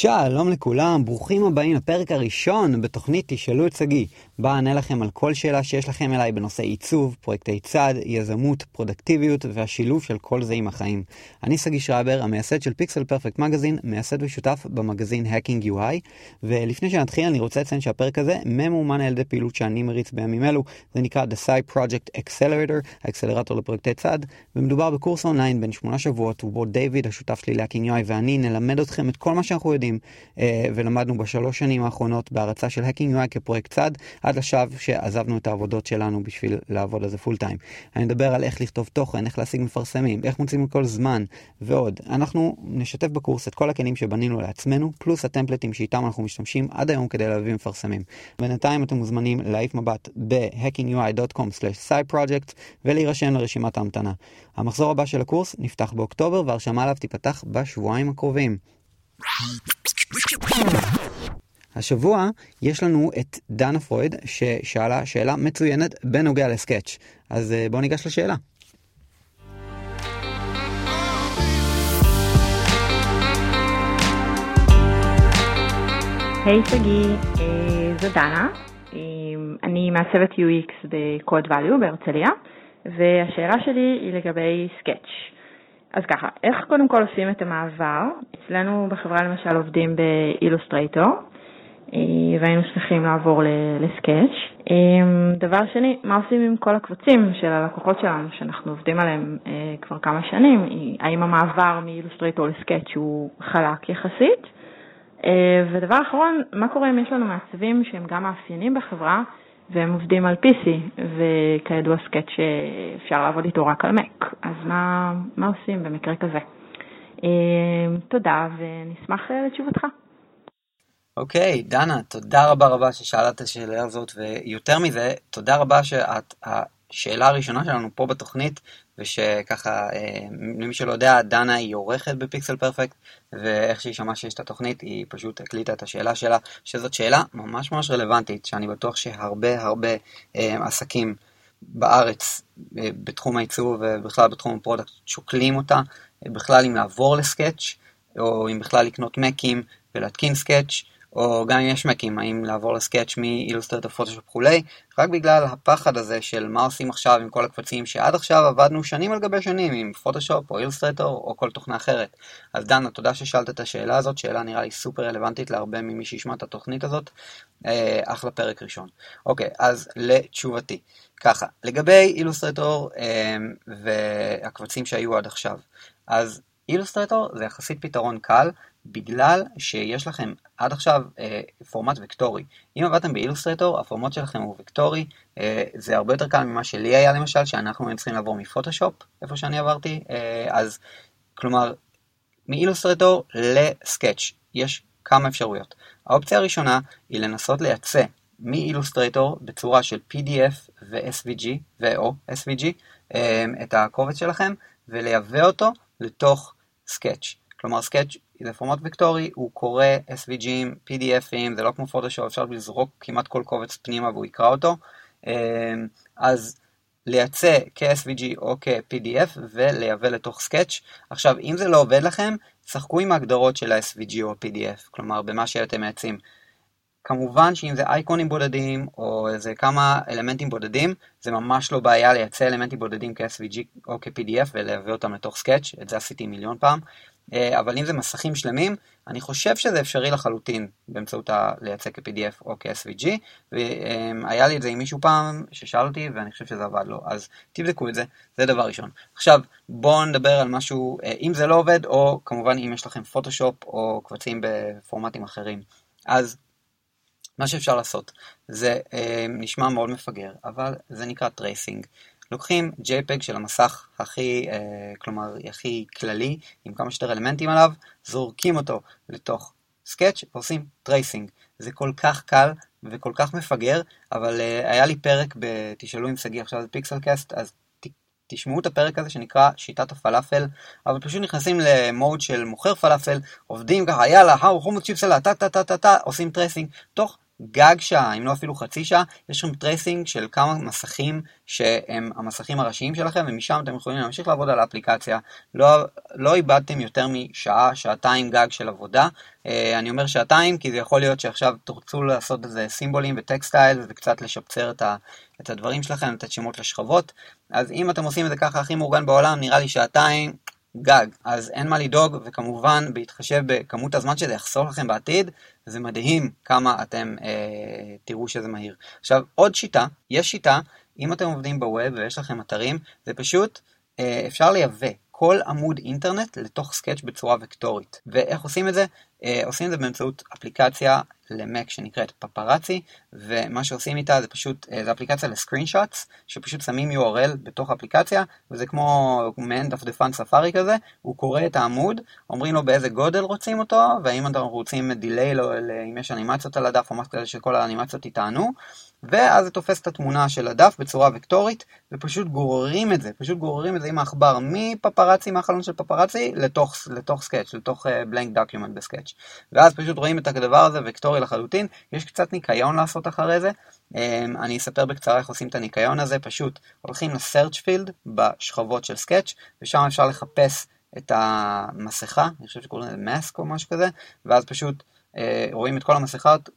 שלום לכולם, ברוכים הבאים לפרק הראשון בתוכנית תשאלו את שגיא, בה אענה לכם על כל שאלה שיש לכם אליי בנושא עיצוב, פרויקטי צד, יזמות, פרודקטיביות והשילוב של כל זה עם החיים. אני שגיא שרייבר, המייסד של Pixel Perfect Magazine, מייסד ושותף במגזין Hacking UI, ולפני שנתחיל אני רוצה לציין שהפרק הזה ממומן על ידי פעילות שאני מריץ בימים אלו, זה נקרא The Side Project Accelerator, האקסלרטור לפרויקטי צד, ומדובר בקורס אונליין בן שמונה שבועות, ובו דיוויד, השותף שלי ל-Hacking UI ואני נלמד אתכם את כל מה שאנחנו יודעים אה, ולמדנו בשלוש שנים האחרונות בהרצה של Hacking UI כפרויקט צד, עד לשלב שעזבנו את העבודות שלנו בשביל לעבוד על זה פול טיים. אני מדבר על איך לכתוב תוכן, איך להשיג מפרסמים, איך מוצאים כל זמן ועוד. אנחנו נשתף בקורס את כל הכלים שבנינו לעצמנו, פלוס הטמפלטים שאיתם אנחנו משתמשים עד היום כדי להביא מפרסמים. בינתיים אתם מוזמנים להעיף מבט ב-hackingui.com/sciproject ולהירשם לרשימת ההמתנה. המחזור הבא של הקורס נפתח באוקטובר וההרשמה עליו תיפתח בשבועיים הקרובים. השבוע יש לנו את דנה פרויד ששאלה שאלה מצוינת בנוגע לסקאץ'. אז אה, בואו ניגש לשאלה. היי שגיא, אה, זו דנה. אה, אני מעצבת UX בקוד value בהרצליה, והשאלה שלי היא לגבי סקאץ'. אז ככה, איך קודם כל עושים את המעבר? אצלנו בחברה למשל עובדים באילוסטרייטור, אה, והיינו שמחים לעבור לסקאץ'. דבר שני, מה עושים עם כל הקבצים של הלקוחות שלנו שאנחנו עובדים עליהם כבר כמה שנים? האם המעבר מאילוסטרייטור לסקאץ' הוא חלק יחסית? אה, ודבר אחרון, מה קורה אם יש לנו מעצבים שהם גם מאפיינים בחברה והם עובדים על PC, וכידוע סקאץ' אפשר לעבוד איתו רק על Mac, אז מה, מה עושים במקרה כזה? אה, תודה ונשמח אה, לתשובתך. אוקיי, okay, דנה, תודה רבה רבה ששאלת את השאלה הזאת, ויותר מזה, תודה רבה שאת השאלה הראשונה שלנו פה בתוכנית ושככה, אה, למי שלא יודע, דנה היא עורכת בפיקסל פרפקט, ואיך שהיא שמעה שיש את התוכנית, היא פשוט הקליטה את השאלה שלה, שזאת שאלה ממש ממש רלוונטית, שאני בטוח שהרבה הרבה אה, עסקים בארץ, אה, בתחום העיצוב ובכלל בתחום ה product, שוקלים אותה, בכלל אם לעבור לסקאץ', או אם בכלל לקנות מקים ולהתקין סקאץ'. או גם אם יש מקים, האם לעבור לסקאץ' מאילוסטרטור פוטושופ וכולי, רק בגלל הפחד הזה של מה עושים עכשיו עם כל הקבצים שעד עכשיו עבדנו שנים על גבי שנים עם פוטושופ או אילוסטרטור או כל תוכנה אחרת. אז דנה, תודה ששאלת את השאלה הזאת, שאלה נראה לי סופר רלוונטית להרבה ממי שישמע את התוכנית הזאת. אה, אחלה פרק ראשון. אוקיי, אז לתשובתי. ככה, לגבי אילוסטרטור אה, והקבצים שהיו עד עכשיו, אז אילוסטרטור זה יחסית פתרון קל, בגלל שיש לכם עד עכשיו אה, פורמט וקטורי. אם עבדתם באילוסטרטור, הפורמט שלכם הוא וקטורי, אה, זה הרבה יותר קל ממה שלי היה למשל, שאנחנו היינו צריכים לעבור מפוטושופ, איפה שאני עברתי, אה, אז כלומר, מאילוסטרטור לסקאץ', יש כמה אפשרויות. האופציה הראשונה היא לנסות לייצא מאילוסטרטור בצורה של PDF ו-SVG, ו/או SVG, אה, את הקובץ שלכם, ולייבא אותו לתוך סקאץ'. כלומר סקאץ' זה פורמט וקטורי, הוא קורא SVGים, PDFים, זה לא כמו פוטושופ, אפשר לזרוק כמעט כל קובץ פנימה והוא יקרא אותו. אמ, אז לייצא כ-SVG או כ-PDF ולייבא לתוך סקאץ'. עכשיו, אם זה לא עובד לכם, שחקו עם ההגדרות של ה-SVG או ה-PDF, כלומר במה שאתם מייצאים. כמובן שאם זה אייקונים בודדים או איזה כמה אלמנטים בודדים, זה ממש לא בעיה לייצא אלמנטים בודדים כ-SVG או כ-PDF ולהביא אותם לתוך סקאץ', את זה עשיתי מיליון פעם. אה, אבל אם זה מסכים שלמים, אני חושב שזה אפשרי לחלוטין באמצעות ה... לייצא כ-PDF או כ-SVG, והיה לי את זה עם מישהו פעם ששאל אותי ואני חושב שזה עבד לו, אז תבדקו את זה, זה דבר ראשון. עכשיו בואו נדבר על משהו, אה, אם זה לא עובד, או כמובן אם יש לכם פוטושופ או קבצים בפורמטים אחרים. אז מה שאפשר לעשות, זה אה, נשמע מאוד מפגר, אבל זה נקרא tracing. לוקחים JPEG של המסך הכי, אה, כלומר, הכי כללי, עם כמה שיותר אלמנטים עליו, זורקים אותו לתוך סקאץ' ועושים tracing. זה כל כך קל וכל כך מפגר, אבל אה, היה לי פרק ב"תשאלו עם שגיא", עכשיו זה Pixel Cast, אז תשמעו את הפרק הזה שנקרא שיטת הפלאפל, אבל פשוט נכנסים למוד של מוכר פלאפל, עובדים ככה, יאללה, האו חומוס צ'יפס סלט, טה טה טה טה טה, עושים tracing, תוך גג שעה, אם לא אפילו חצי שעה, יש לכם tracing של כמה מסכים שהם המסכים הראשיים שלכם, ומשם אתם יכולים להמשיך לעבוד על האפליקציה. לא, לא איבדתם יותר משעה, שעתיים גג של עבודה. אה, אני אומר שעתיים, כי זה יכול להיות שעכשיו תרצו לעשות איזה סימבולים וטקסטייל, וקצת לשפצר את, ה, את הדברים שלכם, לתת שמות לשכבות. אז אם אתם עושים את זה ככה הכי מאורגן בעולם, נראה לי שעתיים, גג. אז אין מה לדאוג, וכמובן, בהתחשב בכמות הזמן שזה יחסוך לכם בעתיד, זה מדהים כמה אתם אה, תראו שזה מהיר. עכשיו, עוד שיטה, יש שיטה, אם אתם עובדים בווב ויש לכם אתרים, זה פשוט, אה, אפשר לייבא כל עמוד אינטרנט לתוך Sketch בצורה וקטורית. ואיך עושים את זה? אה, עושים את זה באמצעות אפליקציה למק שנקראת Paparazzi, ומה שעושים איתה זה פשוט, אה, זה אפליקציה ל screenshots, שפשוט שמים URL בתוך האפליקציה, וזה כמו מעין דפדפן ספארי כזה, הוא קורא את העמוד, אומרים לו באיזה גודל רוצים אותו, והאם אתם רוצים delay, אם יש אנימציות על הדף או משהו כזה שכל האנימציות יטענו, ואז זה תופס את התמונה של הדף בצורה וקטורית, ופשוט גוררים את זה, פשוט גוררים את זה עם העכבר מ Paparazzi, מהחלון של Paparazzi, לתוך, לתוך Sketch, לתוך blank document ב Sketch. ואז פשוט רואים את הדבר הזה וקטורי לחלוטין, יש קצת ניקיון לעשות אחרי זה. Um, אני אספר בקצרה איך עושים את הניקיון הזה, פשוט הולכים ל-search field בשכבות של Sketch, ושם אפשר לחפש את המסכה, אני חושב שקוראים לזה mask או משהו כזה, ואז פשוט רואים את כל המסכות,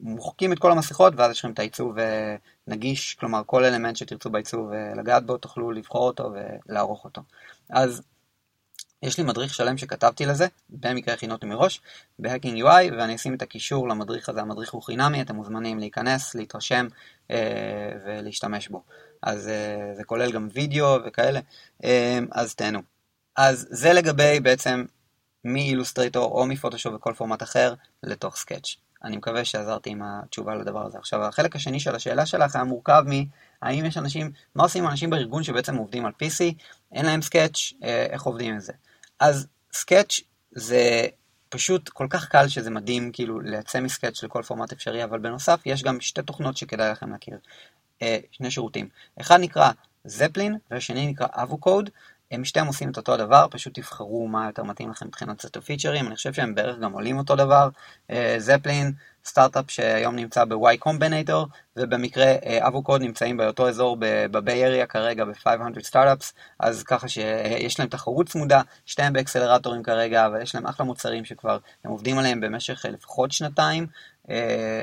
מוחקים את כל המסכות ואז יש לכם את העיצוב אה, נגיש, כלומר כל אלמנט שתרצו בעיצוב אה, לגעת בו תוכלו לבחור אותו ולערוך אותו. אז יש לי מדריך שלם שכתבתי לזה, במקרה הכינותי מראש, בהאקינג UI, ואני אשים את הקישור למדריך הזה, המדריך הוא חינמי, אתם מוזמנים להיכנס, להתרשם אה, ולהשתמש בו. אז אה, זה כולל גם וידאו וכאלה, אה, אז תהנו. אז זה לגבי בעצם מ Illustrator או מפוטושופ וכל פורמט אחר לתוך Sketch. אני מקווה שעזרתי עם התשובה לדבר הזה. עכשיו, החלק השני של השאלה שלך היה מורכב מהאם יש אנשים, מה עושים אנשים בארגון שבעצם עובדים על PC, אין להם Sketch, אה, איך עובדים עם זה. אז Sketch זה פשוט כל כך קל שזה מדהים כאילו לייצא מ Sketch לכל פורמט אפשרי, אבל בנוסף יש גם שתי תוכנות שכדאי לכם להכיר. אה, שני שירותים. אחד נקרא Zeplin והשני נקרא Avocode. הם שתיהם עושים את אותו הדבר, פשוט תבחרו מה יותר מתאים לכם מבחינת סט הפיצ'רים, אני חושב שהם בערך גם עולים אותו דבר. זפלין, uh, סטארט-אפ שהיום נמצא ב-Y Combinator, ובמקרה אבוקוד uh, נמצאים באותו אזור ב-Bay Area כרגע ב-500 סטארט-אפס, אז ככה שיש להם תחרות צמודה, שתיהם באקסלרטורים כרגע, אבל יש להם אחלה מוצרים שכבר הם עובדים עליהם במשך לפחות שנתיים. Uh,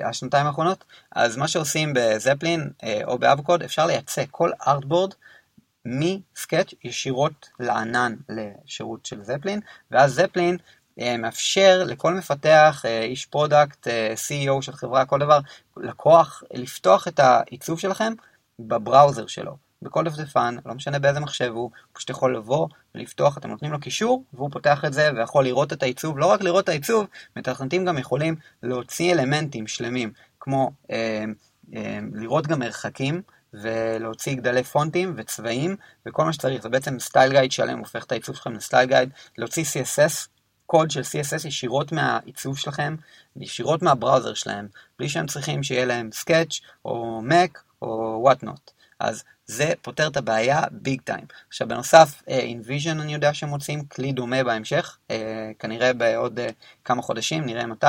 השנתיים האחרונות, אז מה שעושים בזפלין uh, או באבוקוד, אפשר לייצא כל ארטבורד מ Sketch ישירות לענן לשירות של Zeplin, ואז Zeplin אה, מאפשר לכל מפתח, אה, איש product, אה, CEO של חברה, כל דבר, לקוח, לפתוח את העיצוב שלכם ב browser שלו. בכל דפדפן, לא משנה באיזה מחשב הוא פשוט יכול לבוא ולפתוח, אתם נותנים לו קישור, והוא פותח את זה ויכול לראות את העיצוב. לא רק לראות את העיצוב, מתכנתים גם יכולים להוציא אלמנטים שלמים, כמו אה, אה, לראות גם מרחקים. ולהוציא גדלי פונטים וצבעים וכל מה שצריך, זה בעצם style guide שלם, הופך את העיצוב שלכם ל style guide, להוציא CSS, קוד של CSS ישירות מהעיצוב שלכם, ישירות מה browser שלהם, בלי שהם צריכים שיהיה להם Sketch או Mac או what not. אז זה פותר את הבעיה big time. עכשיו בנוסף, uh, InVision אני יודע שהם מוציאים כלי דומה בהמשך, uh, כנראה בעוד uh, כמה חודשים, נראה מתי.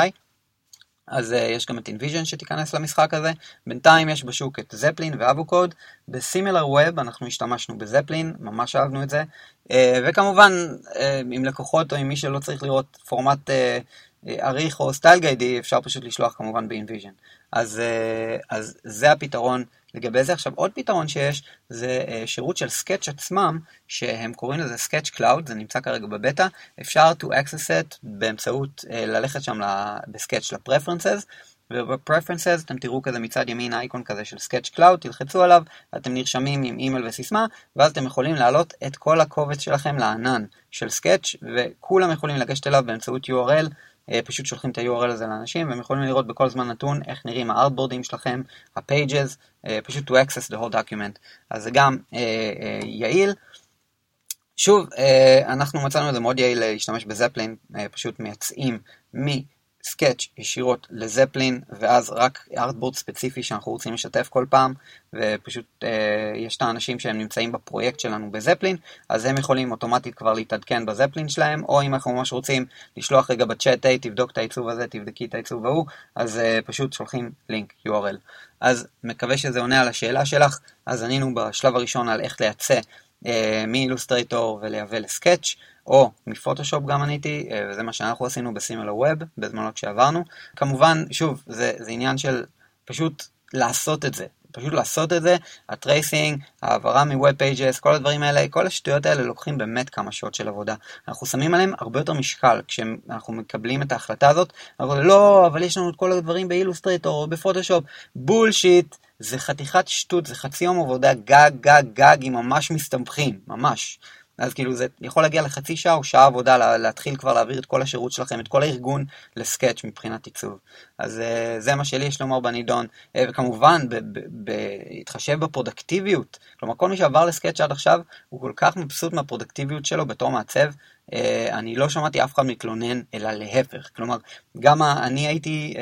אז uh, יש גם את InVision שתיכנס למשחק הזה. בינתיים יש בשוק את Zeplin ו Avocode. ב SimilarWeb אנחנו השתמשנו ב Zeplin, ממש אהבנו את זה. Uh, וכמובן, uh, עם לקוחות או עם מי שלא צריך לראות פורמט uh, עריך או style guide י, אפשר פשוט לשלוח כמובן ב-InVision. אז, uh, אז זה הפתרון. לגבי זה עכשיו עוד פתרון שיש זה uh, שירות של Sketch עצמם שהם קוראים לזה Sketch Cloud זה נמצא כרגע בבטא. אפשר to access it באמצעות uh, ללכת שם ב Sketch ל-preferences וב-preferences אתם תראו כזה מצד ימין אייקון כזה של Sketch Cloud תלחצו עליו אתם נרשמים עם אימייל וסיסמה ואז אתם יכולים להעלות את כל הקובץ שלכם לענן של Sketch וכולם יכולים לגשת אליו באמצעות URL אה, פשוט שולחים את ה-URL הזה לאנשים, והם יכולים לראות בכל זמן נתון איך נראים הארטבורדים שלכם, ה-pages, אה, פשוט to access the whole document. אז זה גם אה, יעיל. שוב, אנחנו מצאנו את זה מאוד יעיל להשתמש בזפלין, פשוט מייצאים סקאץ' ישירות לזפלין, ואז רק ארטבורד ספציפי שאנחנו רוצים לשתף כל פעם, ופשוט אה, יש את האנשים שהם נמצאים בפרויקט שלנו בזפלין, אז הם יכולים אוטומטית כבר להתעדכן בזפלין שלהם, או אם אנחנו ממש רוצים לשלוח רגע בצ'אט, היי, תבדוק את העיצוב הזה, תבדקי את העיצוב ההוא, אז אה, פשוט שולחים לינק URL. אז מקווה שזה עונה על השאלה שלך, אז ענינו בשלב הראשון על איך לייצא מ Illustrator ולייבא ל Sketch. או מפוטושופ גם עניתי, אה, וזה מה שאנחנו עשינו ב SimilarWeb בזמנו כשעברנו. כמובן, שוב, זה, זה עניין של פשוט לעשות את זה. פשוט לעשות את זה, ה tracing, העברה מ web pages, כל הדברים האלה, כל השטויות האלה לוקחים באמת כמה שעות של עבודה. אנחנו שמים עליהם הרבה יותר משקל כשאנחנו מקבלים את ההחלטה הזאת, אבל לא, אבל יש לנו את כל הדברים ב Illustrator או בפוטושופ, בולשיט, זה חתיכת שטות, זה חצי יום עבודה גג גג גג אם ממש מסתבכים, ממש. אז כאילו זה יכול להגיע לחצי שעה או שעה עבודה להתחיל כבר להעביר את כל השירות שלכם, את כל הארגון לסקאץ' מבחינת עיצוב. אז uh, זה מה שלי יש לומר בנידון, uh, וכמובן בהתחשב בפרודקטיביות, כלומר כל מי שעבר לסקאץ' עד עכשיו הוא כל כך מבסוט מהפרודקטיביות שלו בתור מעצב, Uh, אני לא שמעתי אף אחד מתלונן, אלא להפך. כלומר, גם אני הייתי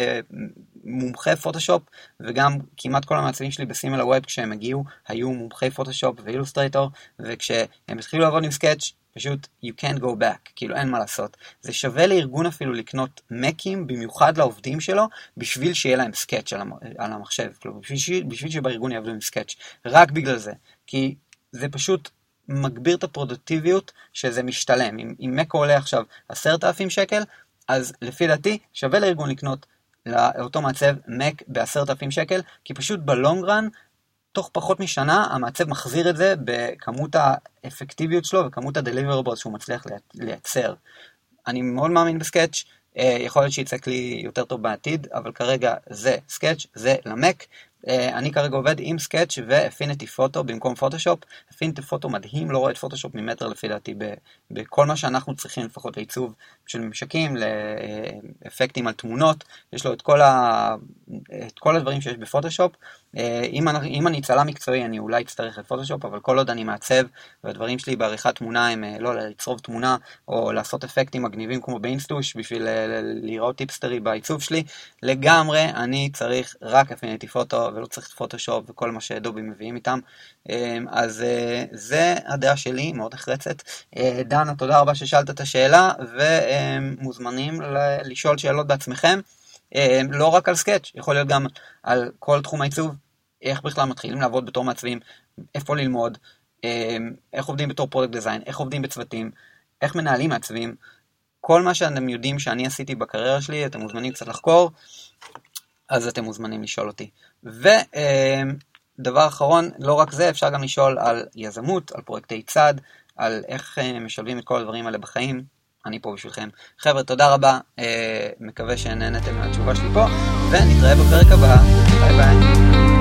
מומחה פוטושופ, וגם כמעט כל המעצבים שלי ב SimilarWeb כשהם הגיעו, היו מומחי Photoshop ו Illustrator, וכשהם התחילו לעבוד עם Sketch, פשוט you can't go back, כאילו אין מה לעשות. זה שווה לארגון אפילו לקנות מקים, במיוחד לעובדים שלו, בשביל שיהיה להם Sketch על, על המחשב, כלומר בשביל, בשביל שבארגון יעבדו עם Sketch, רק בגלל זה. כי זה פשוט מגביר את הפרודוקטיביות שזה משתלם. אם, אם מק עולה עכשיו עשרת אלפים שקל, אז לפי דעתי שווה לארגון לקנות לאותו מעצב מק בעשרת אלפים שקל, כי פשוט ב long run, תוך פחות משנה, המעצב מחזיר את זה בכמות האפקטיביות שלו וכמות ה-deliverables שהוא מצליח לייצר. אני מאוד מאמין ב Sketch, אה, יכול להיות שיצא כלי יותר טוב בעתיד, אבל כרגע זה Sketch, זה למק, אני כרגע עובד עם Sketch ו Affinity Photo במקום Photoshop. Affinity Photo מדהים, לא רואה את פוטושופ ממטר לפי דעתי בכל מה שאנחנו צריכים, לפחות לעיצוב של ממשקים, לאפקטים על תמונות. יש לו את כל, ה... את כל הדברים שיש בפוטושופ. אה, אם אני, אם אני צלם מקצועי אני אולי אצטרך את פוטושופ, אבל כל עוד אני מעצב והדברים שלי בעריכת תמונה הם אה, לא לצרוב תמונה או לעשות אפקטים מגניבים כמו באינסטוש בשביל לראות טיפסטרי בעיצוב שלי, לגמרי אני צריך רק Affinity Photo ולא צריך פוטושופ וכל מה ש Adobe מביאים איתם. אז אה, זה הדעה שלי, מאוד נחרצת. אה, דנה, תודה רבה ששאלת את השאלה, ומוזמנים לשאול שאלות בעצמכם. אמ, לא רק על Sketch, יכול להיות גם על כל תחום העיצוב, איך בכלל מתחילים לעבוד בתור מעצבים, איפה ללמוד, אמ, איך עובדים בתור product design, איך עובדים בצוותים, איך מנהלים מעצבים. כל מה שאתם יודעים שאני עשיתי בקריירה שלי, אתם מוזמנים קצת לחקור, אז אתם מוזמנים לשאול אותי. ודבר אחרון, לא רק זה, אפשר גם לשאול על יזמות, על פרויקטי צד, על איך אה, משלבים את כל הדברים האלה בחיים. אני פה בשבילכם. חבר'ה, תודה רבה, אה, מקווה שנהנתם מהתשובה שלי פה, ונתראה בפרק הבא. ביי ביי.